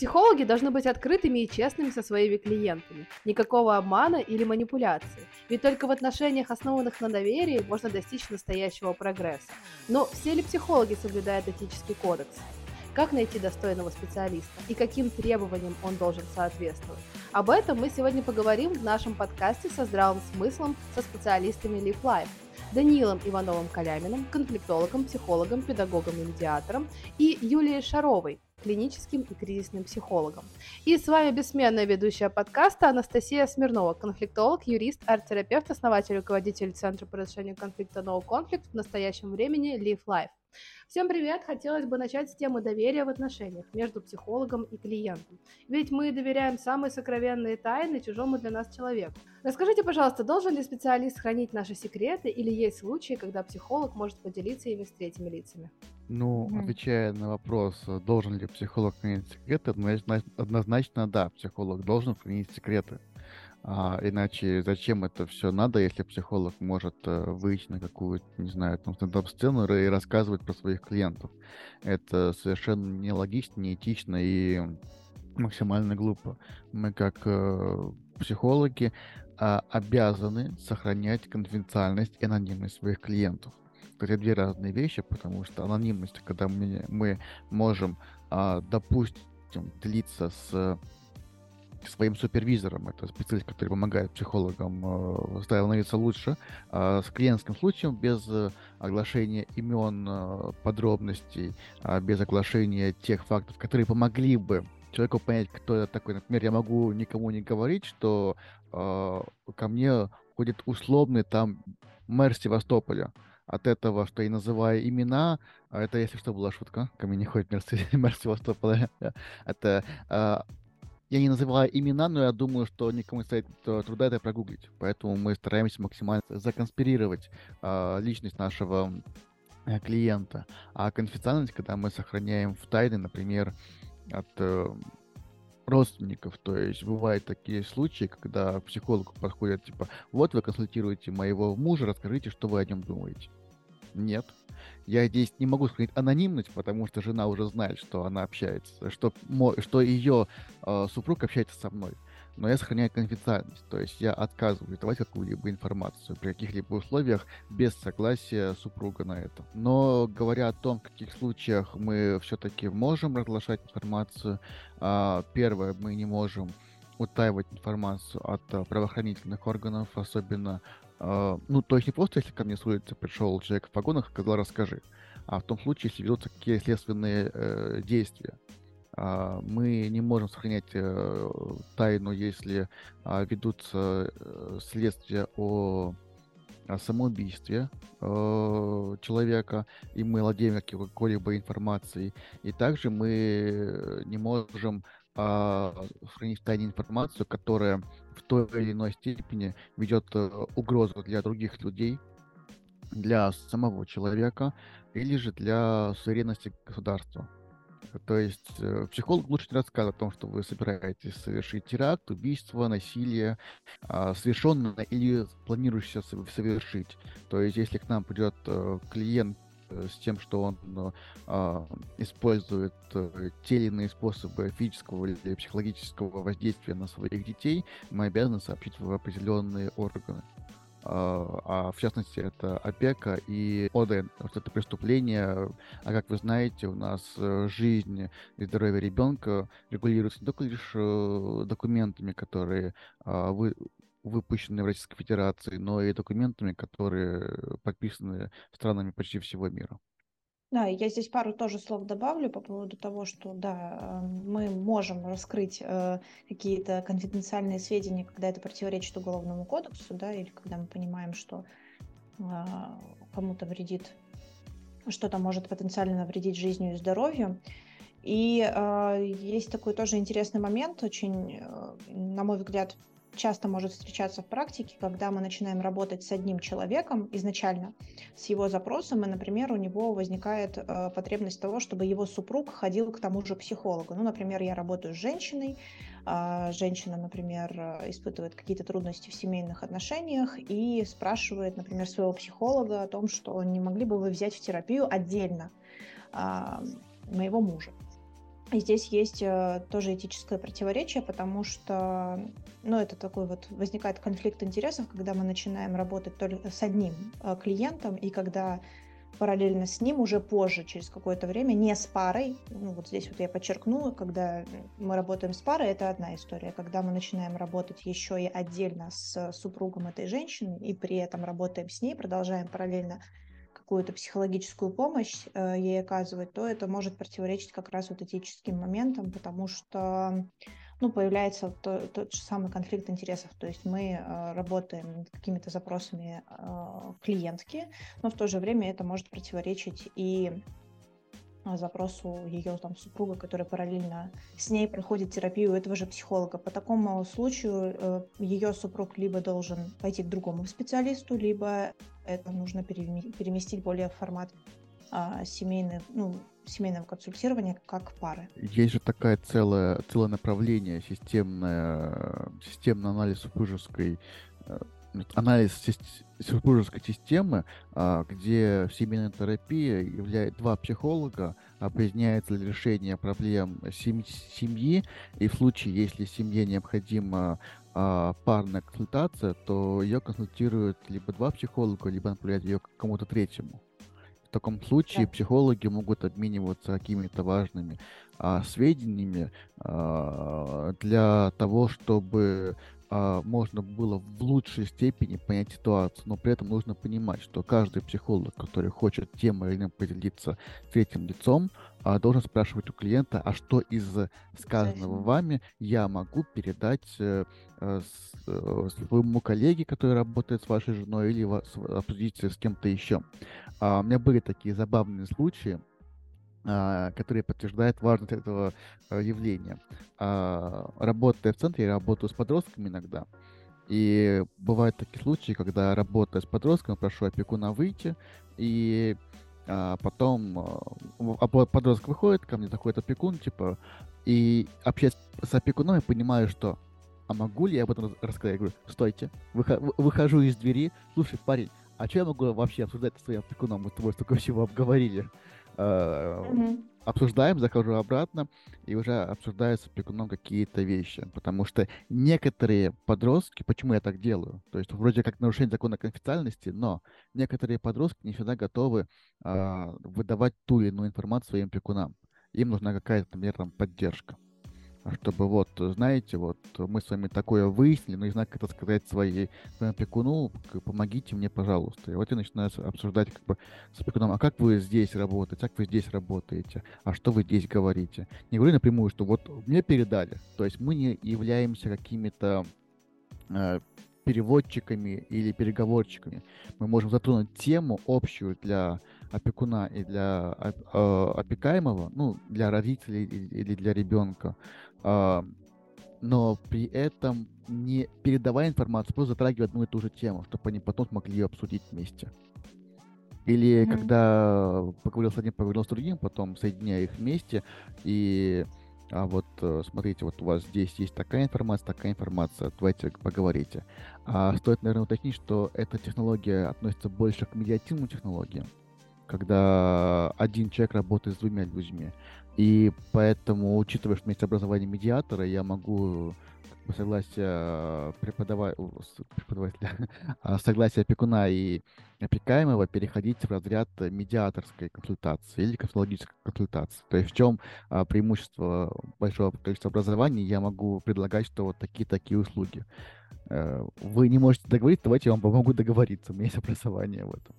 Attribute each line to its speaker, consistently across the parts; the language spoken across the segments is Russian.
Speaker 1: Психологи должны быть открытыми и честными со своими клиентами. Никакого обмана или манипуляции. Ведь только в отношениях, основанных на доверии, можно достичь настоящего прогресса. Но все ли психологи соблюдают этический кодекс? Как найти достойного специалиста и каким требованиям он должен соответствовать? Об этом мы сегодня поговорим в нашем подкасте со здравым смыслом со специалистами Live Life. Даниилом Ивановым-Каляминым, конфликтологом, психологом, педагогом и медиатором, и Юлией Шаровой, клиническим и кризисным психологом. И с вами бессменная ведущая подкаста Анастасия Смирнова, конфликтолог, юрист, арт-терапевт, основатель и руководитель Центра по решению конфликта No Conflict в настоящем времени Live Life. Всем привет! Хотелось бы начать с темы доверия в отношениях между психологом и клиентом. Ведь мы доверяем самые сокровенные тайны чужому для нас человеку. Расскажите, пожалуйста, должен ли специалист хранить наши секреты или есть случаи, когда психолог может поделиться ими с третьими лицами?
Speaker 2: Ну, mm-hmm. отвечая на вопрос, должен ли психолог хранить секреты, однозначно да, психолог должен хранить секреты. А, иначе зачем это все надо, если психолог может э, выйти на какую-то, не знаю, там стендап-сцену и рассказывать про своих клиентов? Это совершенно нелогично, неэтично и максимально глупо. Мы как э, психологи э, обязаны сохранять конфиденциальность и анонимность своих клиентов. Это две разные вещи, потому что анонимность, когда мы, мы можем, э, допустим, делиться с своим супервизором, это специалист, который помогает психологам э, становиться лучше. А с клиентским случаем без э, оглашения имен, э, подробностей, а без оглашения тех фактов, которые помогли бы человеку понять, кто я такой. Например, я могу никому не говорить, что ко мне ходит условный там мэр Севастополя. От этого, что я называю имена, а это, если что, была шутка, ко мне не ходит мэр Севастополя. это я не называю имена, но я думаю, что никому не стоит труда это прогуглить. Поэтому мы стараемся максимально законспирировать э, личность нашего э, клиента. А конфиденциальность, когда мы сохраняем в тайне, например, от э, родственников. То есть бывают такие случаи, когда психологу подходят, типа, вот вы консультируете моего мужа, расскажите, что вы о нем думаете. Нет, я здесь не могу сохранить анонимность, потому что жена уже знает, что она общается, что, что ее э, супруг общается со мной. Но я сохраняю конфиденциальность, то есть я отказываюсь давать какую-либо информацию при каких-либо условиях без согласия супруга на это. Но говоря о том, в каких случаях мы все-таки можем разглашать информацию, э, первое, мы не можем утаивать информацию от э, правоохранительных органов, особенно а, ну, то есть не просто, если ко мне с улицы пришел человек в погонах и сказал, расскажи, а в том случае, если ведутся какие следственные э, действия. А, мы не можем сохранять э, тайну, если э, ведутся э, следствия о, о самоубийстве э, человека, и мы владеем какой-либо информацией. И также мы не можем э, хранить в информацию, которая той или иной степени ведет э, угрозу для других людей, для самого человека или же для суверенности государства. То есть э, психолог лучше не рассказывает о том, что вы собираетесь совершить теракт, убийство, насилие, э, совершенное или планирующее совершить. То есть если к нам придет э, клиент с тем, что он э, использует э, те или иные способы физического или психологического воздействия на своих детей, мы обязаны сообщить в определенные органы. А, а в частности это опека и ОДН, что это преступление, а как вы знаете, у нас э, жизнь и здоровье ребенка регулируется не только лишь документами, которые а, вы, выпущенные в Российской Федерации, но и документами, которые подписаны странами почти всего мира.
Speaker 3: Да, я здесь пару тоже слов добавлю по поводу того, что да, мы можем раскрыть э, какие-то конфиденциальные сведения, когда это противоречит уголовному кодексу, да, или когда мы понимаем, что э, кому-то вредит, что-то может потенциально навредить жизнью и здоровью. И э, есть такой тоже интересный момент, очень, э, на мой взгляд, часто может встречаться в практике, когда мы начинаем работать с одним человеком изначально, с его запросом, и, например, у него возникает э, потребность того, чтобы его супруг ходил к тому же психологу. Ну, например, я работаю с женщиной, э, женщина, например, испытывает какие-то трудности в семейных отношениях и спрашивает, например, своего психолога о том, что не могли бы вы взять в терапию отдельно э, моего мужа. Здесь есть э, тоже этическое противоречие, потому что, ну, это такой вот возникает конфликт интересов, когда мы начинаем работать только с одним э, клиентом, и когда параллельно с ним уже позже, через какое-то время, не с парой. Ну, вот здесь вот я подчеркну, когда мы работаем с парой, это одна история. Когда мы начинаем работать еще и отдельно с супругом этой женщины, и при этом работаем с ней, продолжаем параллельно какую-то психологическую помощь э, ей оказывать, то это может противоречить как раз вот этическим моментам, потому что ну, появляется то, тот же самый конфликт интересов. То есть мы э, работаем над какими-то запросами э, клиентки, но в то же время это может противоречить и запросу ее там супруга, который параллельно с ней проходит терапию этого же психолога. По такому случаю э, ее супруг либо должен пойти к другому специалисту, либо это нужно переместить более в формат а, семейных, ну, семейного консультирования как пары.
Speaker 2: Есть же такая целое, целое направление, системное, системный анализ супружеской э, анализ супружеской системы, а, где в семейной терапии является два психолога, объединяется для решения проблем семьи, и в случае, если семье необходима а, парная консультация, то ее консультируют либо два психолога, либо направляют ее к кому-то третьему. В таком случае да. психологи могут обмениваться какими-то важными а, сведениями а, для того, чтобы а, можно было в лучшей степени понять ситуацию, но при этом нужно понимать, что каждый психолог, который хочет тем или иным поделиться третьим лицом, а, должен спрашивать у клиента, а что из сказанного вами я могу передать э, э, э, своему коллеге, который работает с вашей женой, или обсудить с кем-то еще. А, у меня были такие забавные случаи, которые подтверждают важность этого а, явления. Работая в центре, я работаю с подростками иногда. И бывают такие случаи, когда работая с подростком, прошу опекуна выйти, и а потом а, подросток выходит, ко мне заходит опекун, типа, и общаясь с опекуном, я понимаю, что а могу ли я об этом рассказать? Я говорю, стойте, выхожу из двери, слушай, парень, а что я могу вообще обсуждать с своим опекуном? Мы с тобой столько всего обговорили. Обсуждаем, захожу обратно, и уже обсуждаю с опекуном какие-то вещи. Потому что некоторые подростки, почему я так делаю? То есть вроде как нарушение закона конфиденциальности, но некоторые подростки не всегда готовы э, выдавать ту или иную информацию своим опекунам. Им нужна какая-то, например, там, поддержка чтобы вот, знаете, вот мы с вами такое выяснили, но не знаю, как это сказать своей, своему опекуну, помогите мне, пожалуйста. И вот я начинаю обсуждать как бы с опекуном, а как вы здесь работаете, как вы здесь работаете, а что вы здесь говорите. Не говорю напрямую, что вот мне передали. То есть мы не являемся какими-то э, переводчиками или переговорчиками. Мы можем затронуть тему общую для опекуна и для э, опекаемого, ну, для родителей или для ребенка, э, но при этом не передавая информацию, просто затрагивая одну и ту же тему, чтобы они потом смогли ее обсудить вместе. Или mm-hmm. когда поговорил с одним, поговорил с другим, потом соединяя их вместе и а вот э, смотрите, вот у вас здесь есть такая информация, такая информация, давайте поговорите. А стоит, наверное, уточнить, что эта технология относится больше к медиативным технологиям, когда один человек работает с двумя людьми. И поэтому, учитывая, что у меня есть образование медиатора, я могу по согласию преподава... преподавателя, а, согласия опекуна и опекаемого переходить в разряд медиаторской консультации или консультологической консультации. То есть в чем а, преимущество большого количества образований, я могу предлагать, что вот такие-такие услуги. Э, вы не можете договориться, давайте я вам помогу договориться, у меня есть образование в этом.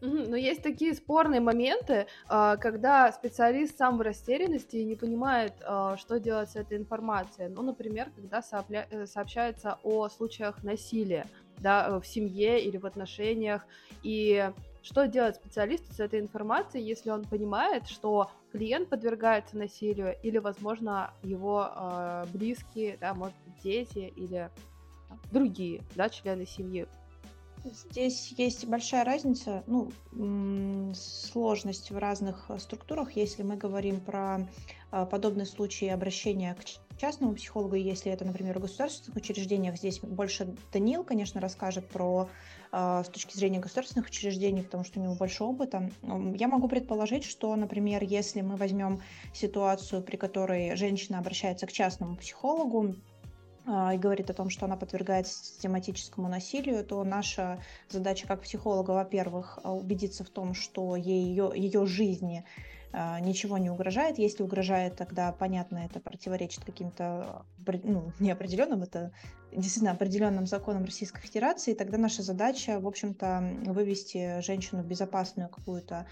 Speaker 1: Но есть такие спорные моменты, а, когда специалист сам в растерянности и не понимает, а, что делать с этой информацией. Ну, например, когда э, сообщается о случаях насилия да, в семье или в отношениях, и что делать специалисту с этой информацией, если он понимает, что клиент подвергается насилию или, возможно, его э, близкие, да, может быть, дети или другие, да, члены семьи
Speaker 3: Здесь есть большая разница, ну, сложность в разных э, структурах. Если мы говорим про а, подобные случаи обращения к частному психологу, если это, например, в государственных учреждениях, здесь больше Данил, конечно, расскажет про а, с точки зрения государственных учреждений, потому что у него больше опыта. Я могу предположить, что, например, если мы возьмем ситуацию, при которой женщина обращается к частному психологу, и говорит о том, что она подвергается систематическому насилию, то наша задача как психолога, во-первых, убедиться в том, что ее, ее жизни а, ничего не угрожает. Если угрожает, тогда, понятно, это противоречит каким-то ну, неопределенным, это действительно определенным законам Российской Федерации. И тогда наша задача, в общем-то, вывести женщину в безопасную какую-то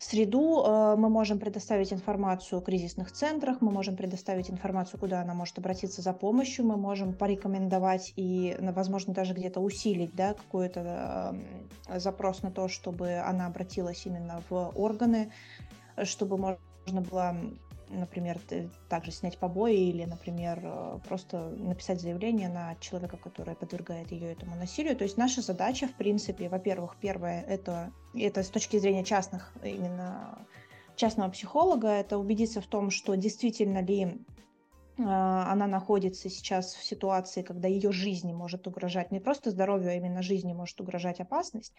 Speaker 3: среду. А, мы можем предоставить информацию о кризисных центрах, мы можем предоставить информацию, куда она может обратиться за помощью, мы можем порекомендовать и, возможно, даже где-то усилить да, какой-то запрос на то, чтобы она обратилась именно в органы чтобы можно было, например, также снять побои или, например, э, просто написать заявление на человека, который подвергает ее этому насилию. То есть наша задача, в принципе, во-первых, первое, это, это с точки зрения частных, именно частного психолога, это убедиться в том, что действительно ли э, она находится сейчас в ситуации, когда ее жизни может угрожать не просто здоровью, а именно жизни может угрожать опасность.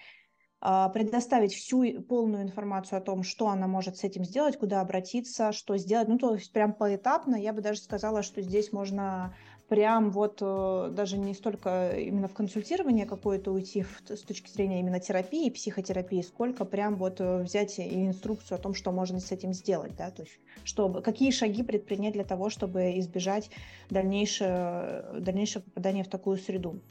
Speaker 3: А, предоставить всю полную информацию о том, что она может с этим сделать, куда обратиться, что сделать. Ну, то есть прям поэтапно. Я бы даже сказала, что здесь можно прям вот э, даже не столько именно в консультирование какое-то уйти с точки зрения именно терапии, психотерапии, сколько прям вот э, взять инструкцию о том, что можно с этим сделать, да, то есть чтобы, какие шаги предпринять для того, чтобы избежать дальнейшее, дальнейшего попадания в такую среду.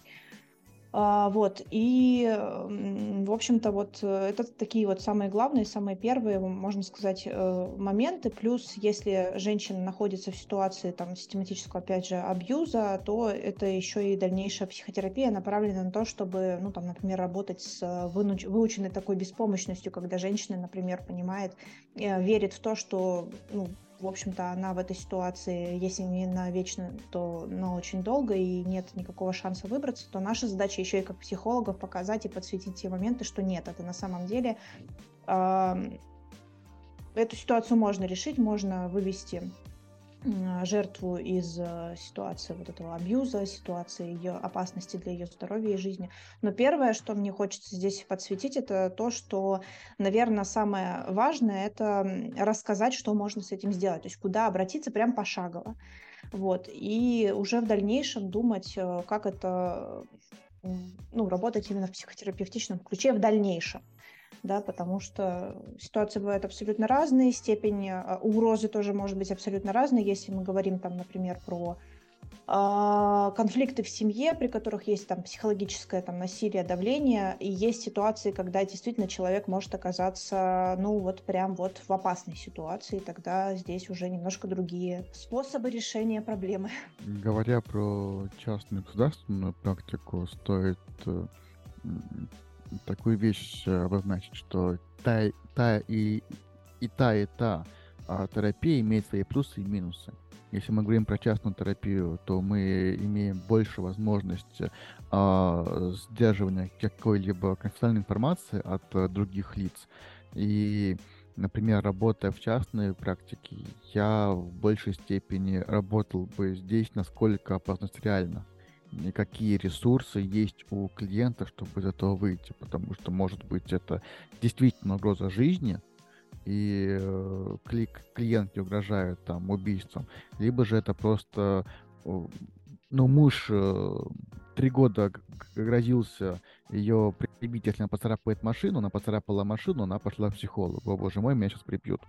Speaker 3: А, вот, и, в общем-то, вот э, это такие вот самые главные, самые первые, можно сказать, э, моменты. Плюс, если женщина находится в ситуации там систематического, опять же, абьюза, то это еще и дальнейшая психотерапия направлена на то, чтобы, ну, там, например, работать с вынуч... выученной такой беспомощностью, когда женщина, например, понимает, э, верит в то, что, ну, в общем-то, она в этой ситуации, если не на вечно, то на очень долго и нет никакого шанса выбраться, то наша задача еще и как психологов показать и подсветить те моменты, что нет, это на самом деле э, эту ситуацию можно решить, можно вывести жертву из э, ситуации вот этого абьюза, ситуации ее опасности для ее здоровья и жизни. Но первое, что мне хочется здесь подсветить, это то, что, наверное, самое важное, это рассказать, что можно с этим сделать, то есть куда обратиться прям пошагово. Вот. И уже в дальнейшем думать, э, как это ну, работать именно в психотерапевтичном ключе в дальнейшем да, потому что ситуации бывают абсолютно разные, степень а, угрозы тоже может быть абсолютно разной. Если мы говорим там, например, про э, конфликты в семье, при которых есть там психологическое там насилие, давление, и есть ситуации, когда действительно человек может оказаться, ну вот прям вот в опасной ситуации, тогда здесь уже немножко другие способы решения проблемы.
Speaker 2: Говоря про частную государственную практику, стоит э, такую вещь э, обозначить, что та, та и, и та, и та а, терапия имеет свои плюсы и минусы. Если мы говорим про частную терапию, то мы имеем больше возможности а, сдерживания какой-либо конфиденциальной информации от а, других лиц. И, например, работая в частной практике, я в большей степени работал бы здесь, насколько опасность реальна какие ресурсы есть у клиента, чтобы из этого выйти, потому что, может быть, это действительно угроза жизни, и э, клик, клиент не угрожает там убийством, либо же это просто, ну, муж э, три года грозился ее прибить, если она поцарапает машину, она поцарапала машину, она пошла к психологу. О, боже мой, меня сейчас прибьют.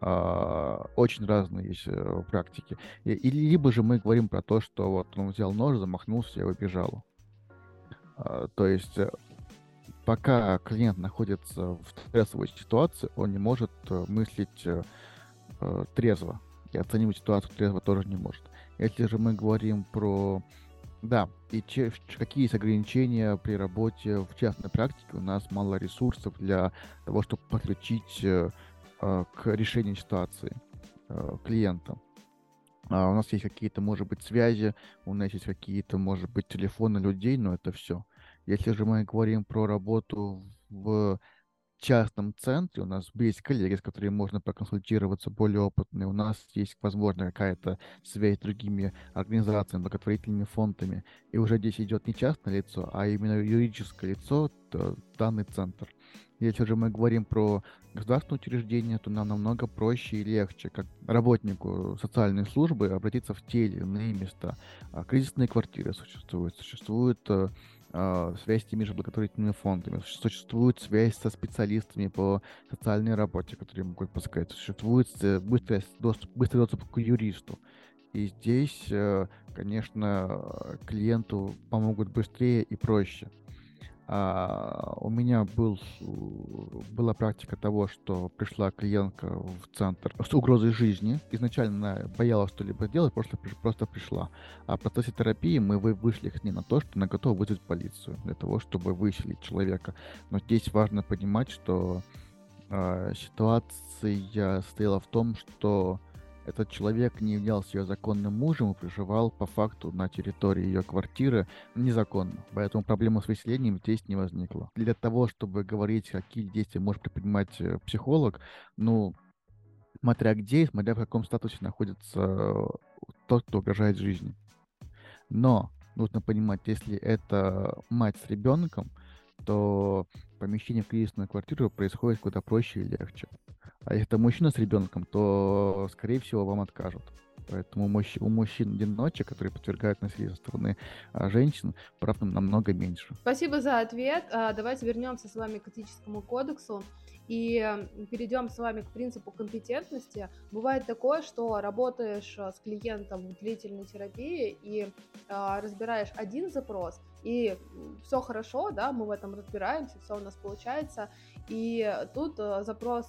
Speaker 2: А, очень разные есть э, практики. И, либо же мы говорим про то, что вот он взял нож, замахнулся и убежал. А, то есть э, пока клиент находится в стрессовой ситуации, он не может э, мыслить трезво. И оценивать ситуацию трезво тоже не может. Если же мы говорим про... Да, и че, какие есть ограничения при работе в частной практике, у нас мало ресурсов для того, чтобы подключить к решению ситуации э, клиента. А у нас есть какие-то, может быть, связи, у нас есть какие-то, может быть, телефоны людей, но это все. Если же мы говорим про работу в частном центре, у нас есть коллеги, с которыми можно проконсультироваться, более опытные, у нас есть, возможно, какая-то связь с другими организациями, благотворительными фондами, и уже здесь идет не частное лицо, а именно юридическое лицо, данный центр. Если же мы говорим про государственное учреждение, то нам намного проще и легче, как работнику социальной службы, обратиться в те или иные места. А кризисные квартиры существуют, существуют э, а, связь с теми же благотворительными фондами, существует связь со специалистами по социальной работе, которые могут подсказать, существует быстрый доступ, быстрый доступ к юристу. И здесь, э, конечно, клиенту помогут быстрее и проще. А, у меня был, была практика того, что пришла клиентка в центр с угрозой жизни. Изначально боялась что-либо сделать, просто, просто пришла. А в процессе терапии мы вышли к ней на то, что она готова вызвать полицию для того, чтобы выселить человека. Но здесь важно понимать, что э, ситуация стояла в том, что этот человек не являлся ее законным мужем и проживал по факту на территории ее квартиры незаконно. Поэтому проблема с выселением здесь не возникла. Для того, чтобы говорить, какие действия может предпринимать э, психолог, ну, смотря где, смотря в каком статусе находится э, тот, кто угрожает жизни. Но нужно понимать, если это мать с ребенком, то помещение в кризисную квартиру происходит куда проще и легче. А это мужчина с ребенком, то, скорее всего, вам откажут. Поэтому у мужчин-одиночек, которые подвергают насилию со стороны а, женщин, прав намного меньше.
Speaker 1: Спасибо за ответ. А, давайте вернемся с вами к этическому кодексу и перейдем с вами к принципу компетентности. Бывает такое, что работаешь а, с клиентом в длительной терапии и разбираешь один запрос, и все хорошо, да, мы в этом разбираемся, все у нас получается, и тут запрос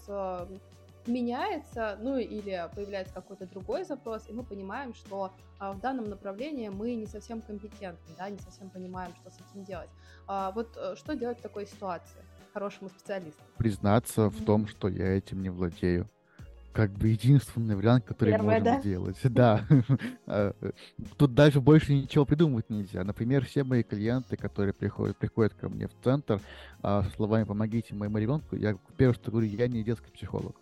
Speaker 1: меняется, ну или появляется какой-то другой запрос, и мы понимаем, что а, в данном направлении мы не совсем компетентны, да, не совсем понимаем, что с этим делать. А, вот э, что делать в такой ситуации хорошему специалисту?
Speaker 2: Признаться mm-hmm. в том, что я этим не владею. Как бы единственный вариант, который Первое, можем да? сделать. Да. А, тут даже больше ничего придумывать нельзя. Например, все мои клиенты, которые приходят, приходят ко мне в центр, а, словами «помогите моему ребенку», я первое, что говорю, я не детский психолог.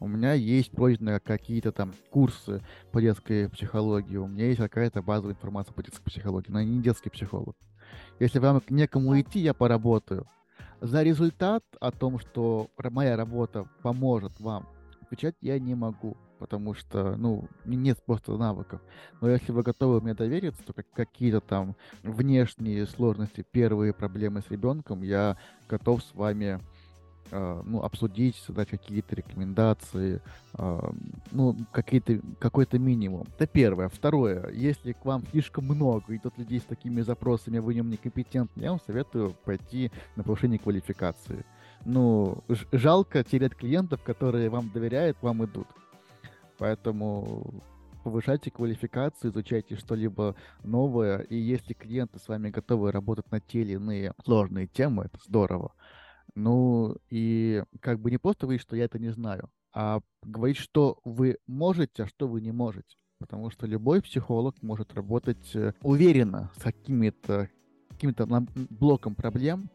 Speaker 2: У меня есть пройдены какие-то там курсы по детской психологии, у меня есть какая-то базовая информация по детской психологии, но я не детский психолог. Если вам некому идти, я поработаю. За результат о том, что моя работа поможет вам, отвечать я не могу, потому что, ну, нет просто навыков. Но если вы готовы мне довериться, то как, какие-то там внешние сложности, первые проблемы с ребенком, я готов с вами ну, обсудить, дать какие-то рекомендации, а, ну, какие-то, какой-то минимум. Это первое. Второе, если к вам слишком много идет людей с такими запросами, а вы в нем некомпетентны, я вам советую пойти на повышение квалификации. Ну, жалко терять клиентов, которые вам доверяют, вам идут. Поэтому повышайте квалификацию, изучайте что-либо новое, и если клиенты с вами готовы работать на те или иные сложные темы, это здорово. Ну, и как бы не просто говорить, что я это не знаю, а говорить, что вы можете, а что вы не можете. Потому что любой психолог может работать э, уверенно с какими-то каким-то блоком проблем,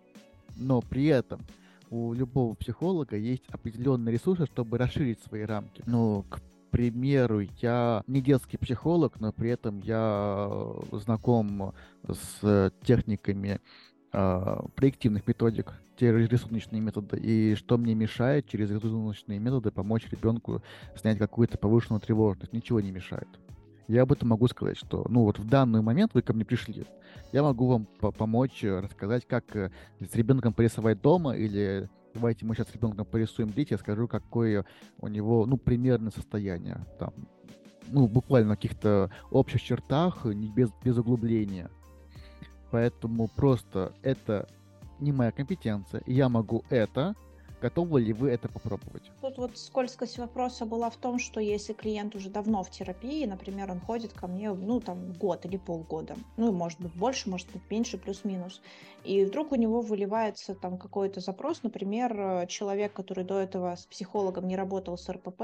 Speaker 2: но при этом у любого психолога есть определенные ресурсы, чтобы расширить свои рамки. Ну, к примеру, я не детский психолог, но при этом я знаком с техниками э, проективных методик, те рисуночные методы, и что мне мешает через рисуночные методы помочь ребенку снять какую-то повышенную тревожность. Ничего не мешает. Я об этом могу сказать, что, ну вот в данный момент вы ко мне пришли, я могу вам по помочь э, рассказать, как э, с ребенком порисовать дома, или давайте мы сейчас с ребенком порисуем дети, я скажу, какое у него, ну, примерное состояние, там, ну, буквально в каких-то общих чертах, без, без углубления. Поэтому просто это не моя компетенция. Я могу это. Готовы ли вы это попробовать?
Speaker 3: Тут вот скользкость вопроса была в том, что если клиент уже давно в терапии, например, он ходит ко мне, ну, там, год или полгода, ну, может быть, больше, может быть, меньше, плюс-минус, и вдруг у него выливается там какой-то запрос, например, человек, который до этого с психологом не работал с РПП,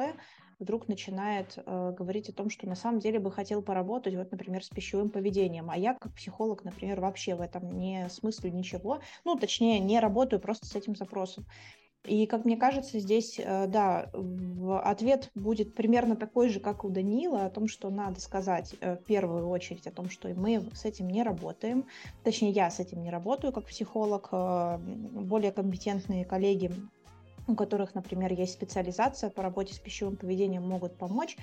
Speaker 3: вдруг начинает э, говорить о том, что на самом деле бы хотел поработать, вот, например, с пищевым поведением, а я как психолог, например, вообще в этом не смыслю ничего, ну, точнее, не работаю просто с этим запросом. И, как мне кажется, здесь, э, да, ответ будет примерно такой же, как у Данила, о том, что надо сказать э, в первую очередь о том, что мы с этим не работаем. Точнее, я с этим не работаю как психолог. Э, более компетентные коллеги, у которых, например, есть специализация по работе с пищевым поведением, могут помочь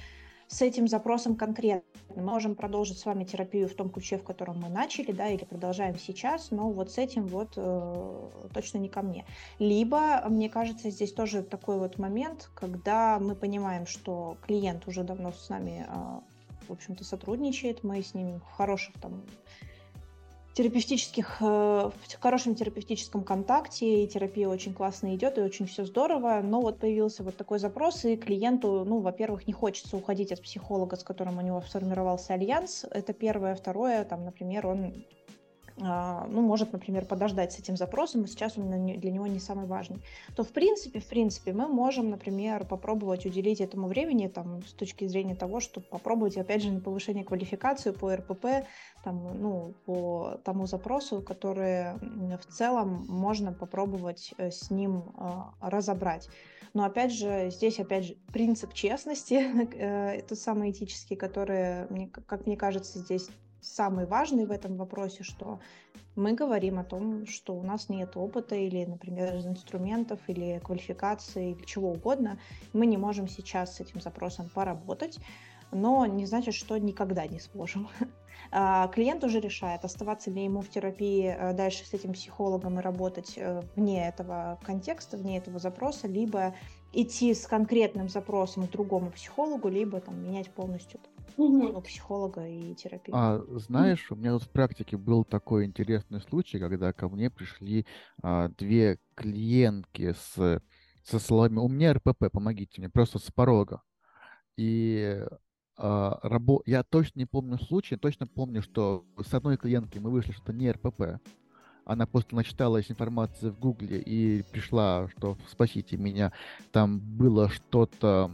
Speaker 3: с этим запросом конкретно. Мы можем продолжить с вами терапию в том ключе, в котором мы начали, да, или продолжаем сейчас, но вот с этим вот э, точно не ко мне. Либо, мне кажется, здесь тоже такой вот момент, когда мы понимаем, что клиент уже давно с нами, э, в общем-то, сотрудничает, мы с ним в хороших там терапевтических, э, в хорошем терапевтическом контакте, и терапия очень классно идет, и очень все здорово, но вот появился вот такой запрос, и клиенту, ну, во-первых, не хочется уходить от психолога, с которым у него сформировался альянс, это первое, второе, там, например, он ну, может, например, подождать с этим запросом, и сейчас он для него не самый важный, то в принципе, в принципе, мы можем, например, попробовать уделить этому времени там, с точки зрения того, чтобы попробовать, опять же, на повышение квалификации по РПП, там, ну, по тому запросу, который в целом можно попробовать э, с ним а, разобрать. Но опять же, здесь опять же принцип честности, э, тот самый этический, который, как мне кажется, здесь самый важный в этом вопросе, что мы говорим о том, что у нас нет опыта или, например, инструментов, или квалификации, или чего угодно. Мы не можем сейчас с этим запросом поработать, но не значит, что никогда не сможем. А, клиент уже решает, оставаться ли ему в терапии э, дальше с этим психологом и работать э, вне этого контекста, вне этого запроса, либо идти с конкретным запросом к другому психологу, либо там менять полностью угу. психолога и терапию.
Speaker 2: А, знаешь, у меня тут в практике был такой интересный случай, когда ко мне пришли а, две клиентки с, со словами «У меня РПП, помогите мне», просто с порога. И а, рабо... я точно не помню случай, точно помню, что с одной клиенткой мы вышли, что это не РПП. Она просто начиталась информации в Гугле и пришла, что спасите меня, там было что-то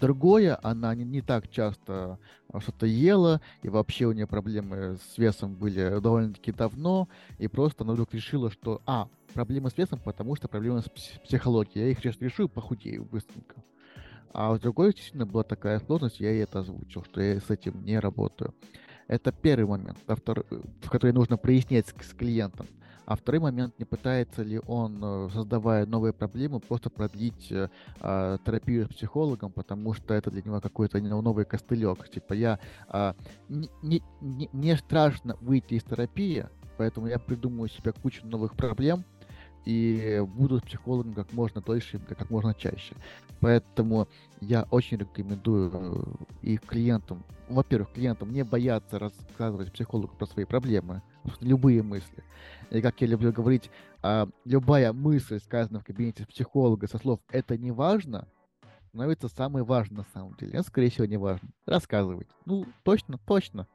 Speaker 2: Другое, она не, не так часто а, что-то ела, и вообще у нее проблемы с весом были довольно-таки давно, и просто она вдруг решила, что, а, проблемы с весом, потому что проблемы с психологией, я их сейчас решу и похудею быстренько. А у другой действительно была такая сложность, я ей это озвучил, что я с этим не работаю. Это первый момент, в который нужно прояснять с, с клиентом. А второй момент, не пытается ли он, э, создавая новые проблемы, просто продлить э, а, терапию с психологом, потому что это для него какой-то новый костылек. Типа я а, не, не, не, мне страшно выйти из терапии, поэтому я придумаю себе кучу новых проблем, и буду с психологом как можно дольше, как можно чаще. Поэтому я очень рекомендую э, и клиентам, во-первых, клиентам не бояться рассказывать психологу про свои проблемы, любые мысли. И как я люблю говорить, а, любая мысль, сказанная в кабинете психолога со слов «это не важно», становится самой важной на самом деле. Это, скорее всего, не важно. Рассказывать. Ну, точно, точно.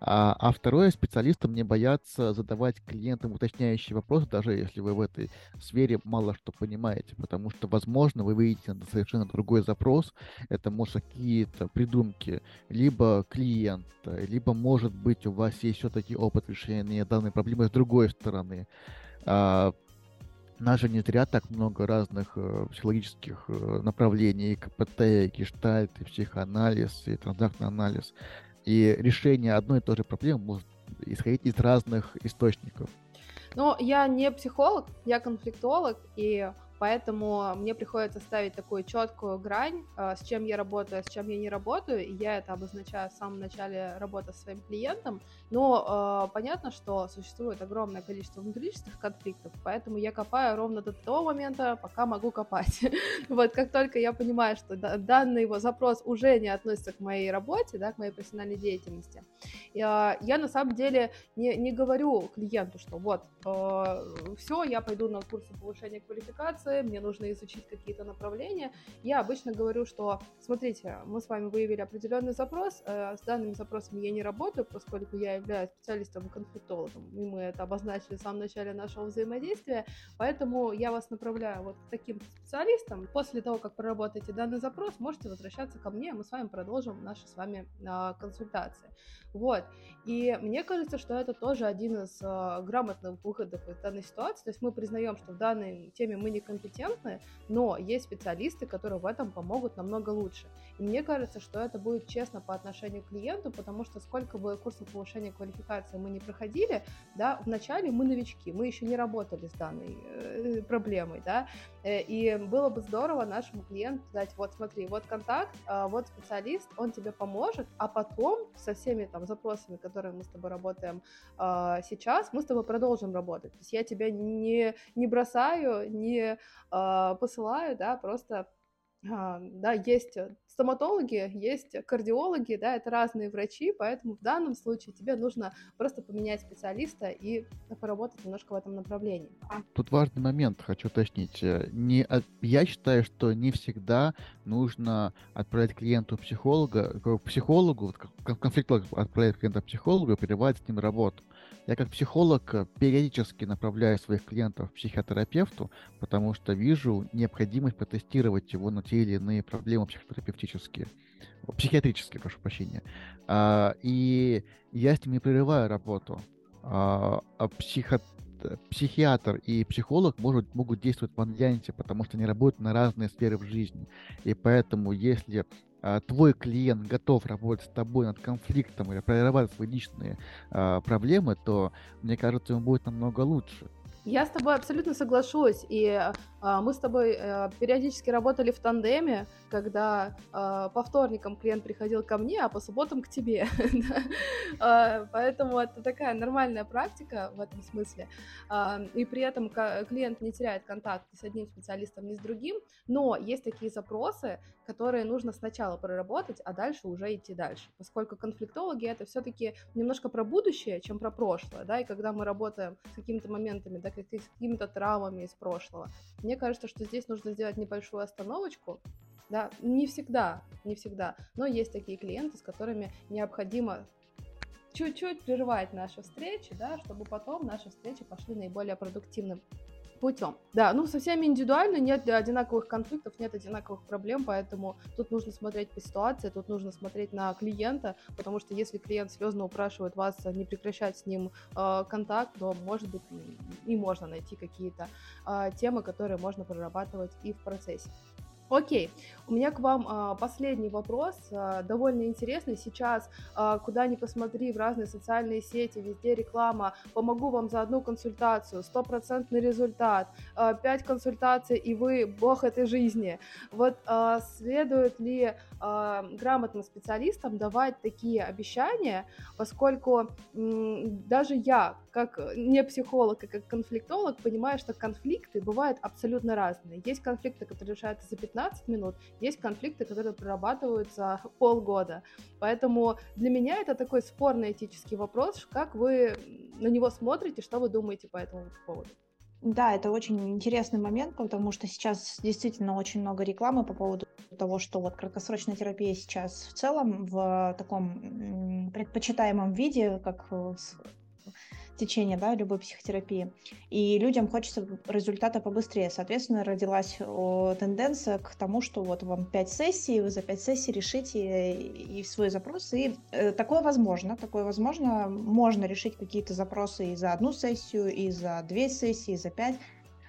Speaker 2: А, а второе, специалистам не боятся задавать клиентам уточняющие вопросы, даже если вы в этой сфере мало что понимаете, потому что, возможно, вы выйдете на совершенно другой запрос, это может какие-то придумки, либо клиента, либо, может быть, у вас есть все-таки опыт решения данной проблемы с другой стороны. А, нас же не зря так много разных э, психологических э, направлений, КПТ, гештальт, и психоанализ, и транзактный анализ. И решение одной и той же проблемы может исходить из разных источников.
Speaker 1: Но я не психолог, я конфликтолог, и Поэтому мне приходится ставить такую четкую грань, а, с чем я работаю, а с чем я не работаю. И я это обозначаю в самом начале работы с своим клиентом. Но э, понятно, что существует огромное количество внутриличных конфликтов, поэтому я копаю ровно до того момента, пока могу копать. вот как только я понимаю, что данный его запрос уже не относится к моей работе, да, к моей профессиональной деятельности, я, я на самом деле не, не говорю клиенту, что вот, э, все, я пойду на курсы повышения квалификации, запросы, мне нужно изучить какие-то направления. Я обычно говорю, что, смотрите, мы с вами выявили определенный запрос, э, с данными запросами я не работаю, поскольку я являюсь специалистом-конфликтологом, и мы это обозначили в самом начале нашего взаимодействия, поэтому я вас направляю вот к таким специалистам. После того, как проработаете данный запрос, можете возвращаться ко мне, мы с вами продолжим наши с вами а, консультации. Вот. И мне кажется, что это тоже один из э, грамотных выходов из данной ситуации. То есть мы признаем, что в данной теме мы некомпетентны, но есть специалисты, которые в этом помогут намного лучше. И мне кажется, что это будет честно по отношению к клиенту, потому что сколько бы курсов повышения квалификации мы не проходили, да, вначале мы новички, мы еще не работали с данной э, проблемой, да, и было бы здорово нашему клиенту дать, вот смотри, вот контакт, э, вот специалист, он тебе поможет, а потом со всеми там запросами, которые мы с тобой работаем э, сейчас, мы с тобой продолжим работать. То есть я тебя не, не бросаю, не э, посылаю, да, просто а, да, есть стоматологи, есть кардиологи, да, это разные врачи, поэтому в данном случае тебе нужно просто поменять специалиста и поработать немножко в этом направлении.
Speaker 2: Тут важный момент, хочу уточнить. Э, не, я считаю, что не всегда нужно отправлять клиенту психолога, к психологу, конфликтолог отправлять клиента психологу и с ним работу. Я как психолог э, периодически направляю своих клиентов к психотерапевту, потому что вижу необходимость протестировать его на те или иные проблемы психотерапевтические, психиатрические, прошу прощения. А, и я с ним не прерываю работу. А, а психо, психиатр и психолог может, могут действовать в альянсе, потому что они работают на разные сферы в жизни. И поэтому, если а, твой клиент готов работать с тобой над конфликтом или прорывать свои личные а, проблемы, то, мне кажется, ему будет намного лучше.
Speaker 1: Я с тобой абсолютно соглашусь. И а, мы с тобой а, периодически работали в тандеме, когда а, по вторникам клиент приходил ко мне, а по субботам к тебе. а, поэтому это такая нормальная практика в этом смысле. А, и при этом клиент не теряет контакт ни с одним специалистом, ни с другим. Но есть такие запросы, которые нужно сначала проработать, а дальше уже идти дальше. Поскольку конфликтологи это все-таки немножко про будущее, чем про прошлое. Да? И когда мы работаем с какими-то моментами, да, с какими-то травмами из прошлого, мне кажется, что здесь нужно сделать небольшую остановочку, да, не всегда, не всегда, но есть такие клиенты, с которыми необходимо чуть-чуть прерывать наши встречи, да, чтобы потом наши встречи пошли наиболее продуктивным путем. Да, ну со всеми индивидуально, нет одинаковых конфликтов, нет одинаковых проблем, поэтому тут нужно смотреть по ситуации, тут нужно смотреть на клиента, потому что если клиент слезно упрашивает вас не прекращать с ним э, контакт, то, может быть, и можно найти какие-то э, темы, которые можно прорабатывать и в процессе. Окей, у меня к вам а, последний вопрос, а, довольно интересный. Сейчас, а, куда ни посмотри, в разные социальные сети, везде реклама, помогу вам за одну консультацию, стопроцентный результат, а, 5 консультаций, и вы бог этой жизни. Вот а, следует ли а, грамотным специалистам давать такие обещания, поскольку даже я, как не психолог, а как конфликтолог, понимаю, что конфликты бывают абсолютно разные. Есть конфликты, которые решаются за 15 15 минут, есть конфликты, которые прорабатываются полгода. Поэтому для меня это такой спорный этический вопрос, как вы на него смотрите, что вы думаете по этому поводу?
Speaker 3: Да, это очень интересный момент, потому что сейчас действительно очень много рекламы по поводу того, что вот краткосрочная терапия сейчас в целом в таком предпочитаемом виде, как течение да, любой психотерапии. И людям хочется результата побыстрее. Соответственно, родилась тенденция к тому, что вот вам 5 сессий, вы за 5 сессий решите и свой запрос. И э, такое возможно. Такое возможно. Можно решить какие-то запросы и за одну сессию, и за две сессии, и за пять.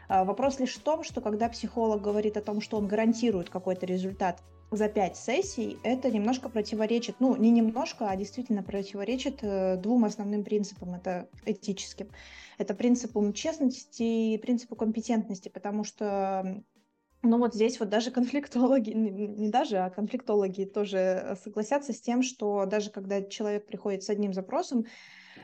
Speaker 3: А вопрос лишь в том, что когда психолог говорит о том, что он гарантирует какой-то результат за пять сессий, это немножко противоречит, ну, не немножко, а действительно противоречит э, двум основным принципам, это этическим. Это принципу честности и принципу компетентности, потому что ну вот здесь вот даже конфликтологи, не даже, а конфликтологи тоже согласятся с тем, что даже когда человек приходит с одним запросом,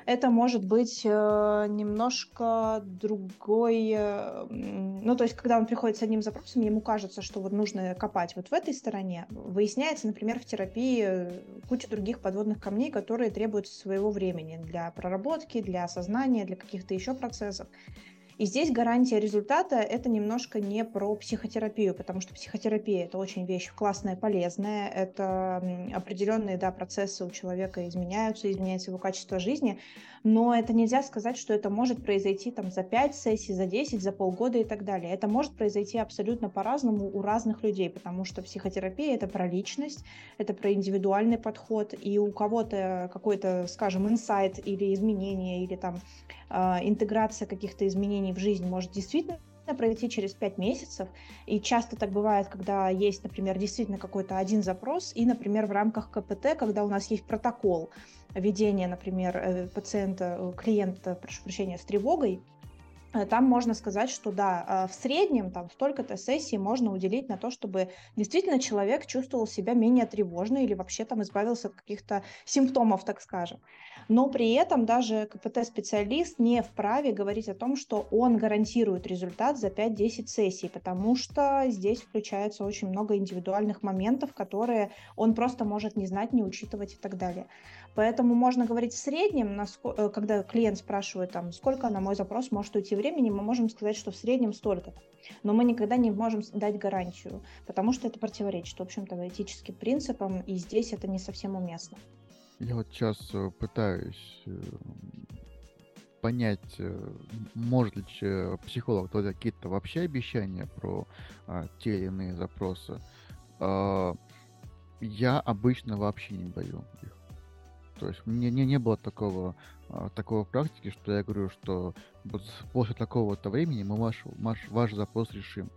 Speaker 3: это может быть э, немножко другой... Э, ну, то есть, когда он приходит с одним запросом, ему кажется, что вот нужно копать вот в этой стороне. Выясняется, например, в терапии э, куча других подводных камней, которые требуют своего времени для проработки, для осознания, для каких-то еще процессов. И здесь гарантия результата – это немножко не про психотерапию, потому что психотерапия – это очень вещь классная, полезная, это определенные да, процессы у человека изменяются, изменяется его качество жизни, но это нельзя сказать, что это может произойти там за 5 сессий, за 10, за полгода и так далее. Это может произойти абсолютно по-разному у разных людей, потому что психотерапия – это про личность, это про индивидуальный подход, и у кого-то какой-то, скажем, инсайт или изменение, или там а, интеграция каких-то изменений в жизнь может действительно пройти через 5 месяцев. И часто так бывает, когда есть, например, действительно какой-то один запрос, и, например, в рамках КПТ, когда у нас есть протокол ведения, например, э, пациента, э, клиента, прошу прощения, с тревогой, там можно сказать, что да, а, в среднем там столько-то сессий можно уделить на то, чтобы действительно человек чувствовал себя менее тревожно или вообще там избавился от каких-то симптомов, так скажем. Но при этом даже КПТ-специалист не вправе говорить о том, что он гарантирует результат за 5-10 сессий, потому что здесь включается очень много индивидуальных моментов, которые он просто может не знать, не учитывать и так далее. Поэтому можно говорить в среднем, э, когда клиент спрашивает, там, сколько на мой запрос может уйти времени, мы можем сказать, что в среднем столько. Но мы никогда не можем дать гарантию, потому что это противоречит, в общем-то, этическим принципам, и здесь это не совсем уместно.
Speaker 2: Я вот сейчас э, пытаюсь э, понять, может ли психолог дать какие-то вообще обещания про а, те или иные запросы. А, я обычно вообще не даю их. То есть мне не, не было такого, а, такого практики, что я говорю, что вот после такого-то времени мы ваш, ваш, ваш запрос решим.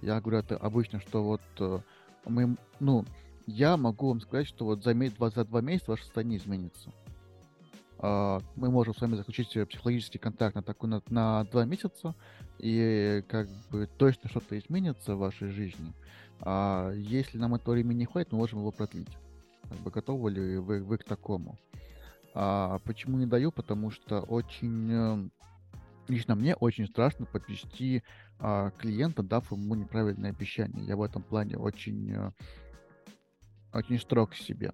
Speaker 2: Я говорю это обычно, что вот э, мы, ну, я могу вам сказать, что вот за, за два месяца ваше состояние изменится. Uh, мы можем с вами заключить психологический контакт на такой на, на два месяца, и как бы точно что-то изменится в вашей жизни. А если нам этого времени не хватит, мы можем его продлить. Как бы готовы ли вы, вы к такому? А почему не даю? Потому что очень э, лично мне очень страшно подвести а, клиента, дав ему неправильное обещание. Я в этом плане очень, э, очень строг к себе.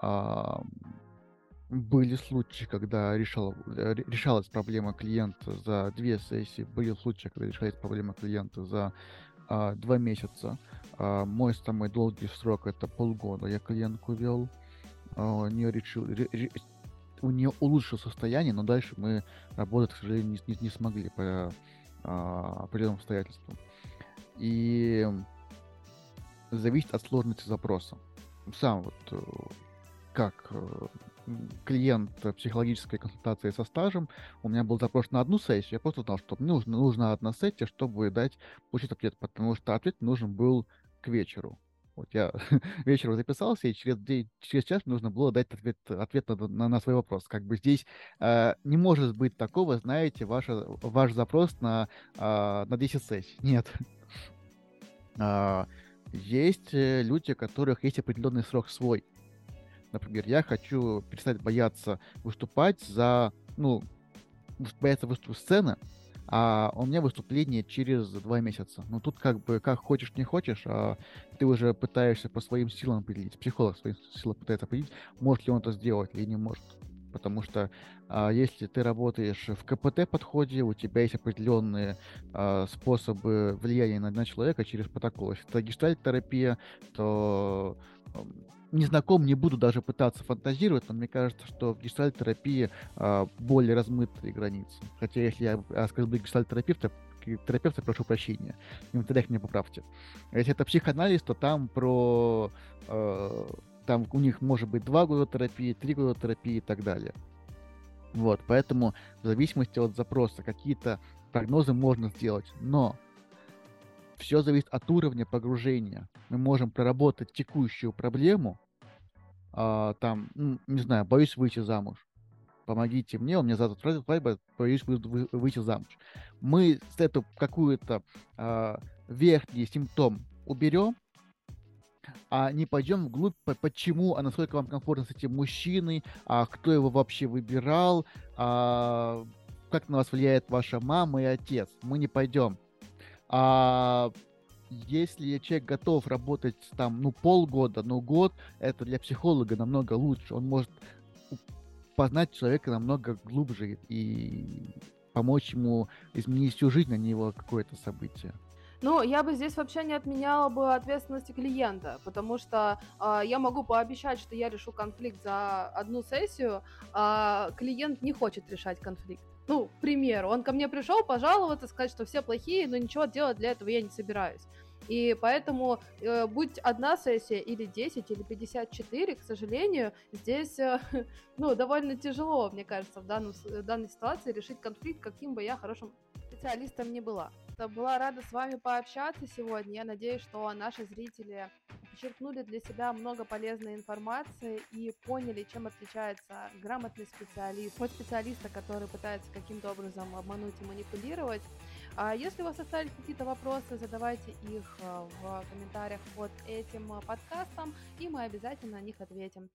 Speaker 2: А, были случаи, когда решал, э, решалась проблема клиента за две сессии, были случаи, когда решалась проблема клиента за а, два месяца. А, мой самый долгий срок это полгода. Я клиентку вел, а, у нее решил, ре, у нее улучшилось состояние, но дальше мы работать, к сожалению, не, не, не смогли по а, определенным обстоятельствам. И зависит от сложности запроса. Сам вот э, как э, клиент психологической консультации со стажем, у меня был запрос на одну сессию, я просто знал, что мне нужно, нужна одна сессия, чтобы дать, получить ответ, потому что ответ нужен был к вечеру. Вот я вечером записался, и через, через час нужно было дать ответ, ответ на, на, на свой вопрос. Как бы здесь э, не может быть такого, знаете, ваша, ваш запрос на, э, на 10 сессий. Нет. э, есть люди, у которых есть определенный срок свой. Например, я хочу перестать бояться выступать за, ну, бояться выступать сцены, а у меня выступление через два месяца. Ну тут как бы как хочешь, не хочешь, а ты уже пытаешься по своим силам определить, психолог своим силам пытается определить, может ли он это сделать или не может. Потому что а, если ты работаешь в КПТ подходе, у тебя есть определенные а, способы влияния на, на человека через протокол. Если это гештальт-терапия, то не знаком, не буду даже пытаться фантазировать, но мне кажется, что в гештальт-терапии э, более размытые границы. Хотя если я оскорблю гештальт-терапевта, терапевта, прошу прощения. В комментариях меня поправьте. Если это психоанализ, то там про... Э, там у них может быть два года терапии, три года терапии и так далее. Вот, поэтому в зависимости от запроса какие-то прогнозы можно сделать, но все зависит от уровня погружения. Мы можем проработать текущую проблему, а, там, ну, не знаю, боюсь выйти замуж. Помогите мне, у меня завтра свадьба, боюсь вы, выйти замуж. Мы эту какую-то а, верхний симптом уберем, а не пойдем вглубь, почему, а насколько вам комфортно с этим мужчиной, а кто его вообще выбирал, а как на вас влияет ваша мама и отец. Мы не пойдем. А если человек готов работать там, ну, полгода, ну, год, это для психолога намного лучше. Он может познать человека намного глубже и помочь ему изменить всю жизнь, а не его какое-то событие.
Speaker 1: Ну, я бы здесь вообще не отменяла бы ответственности клиента, потому что э, я могу пообещать, что я решу конфликт за одну сессию, а клиент не хочет решать конфликт. Ну, к примеру, он ко мне пришел пожаловаться, сказать, что все плохие, но ничего делать для этого я не собираюсь. И поэтому, э, будь одна сессия или 10, или 54, к сожалению, здесь, э, ну, довольно тяжело, мне кажется, в, данном, в данной ситуации решить конфликт, каким бы я хорошим специалистом не была. Была рада с вами пообщаться сегодня. Я надеюсь, что наши зрители почерпнули для себя много полезной информации и поняли, чем отличается грамотный специалист от специалиста, который пытается каким-то образом обмануть и манипулировать. А если у вас остались какие-то вопросы, задавайте их э, в комментариях под этим подкастом, и мы обязательно на них ответим.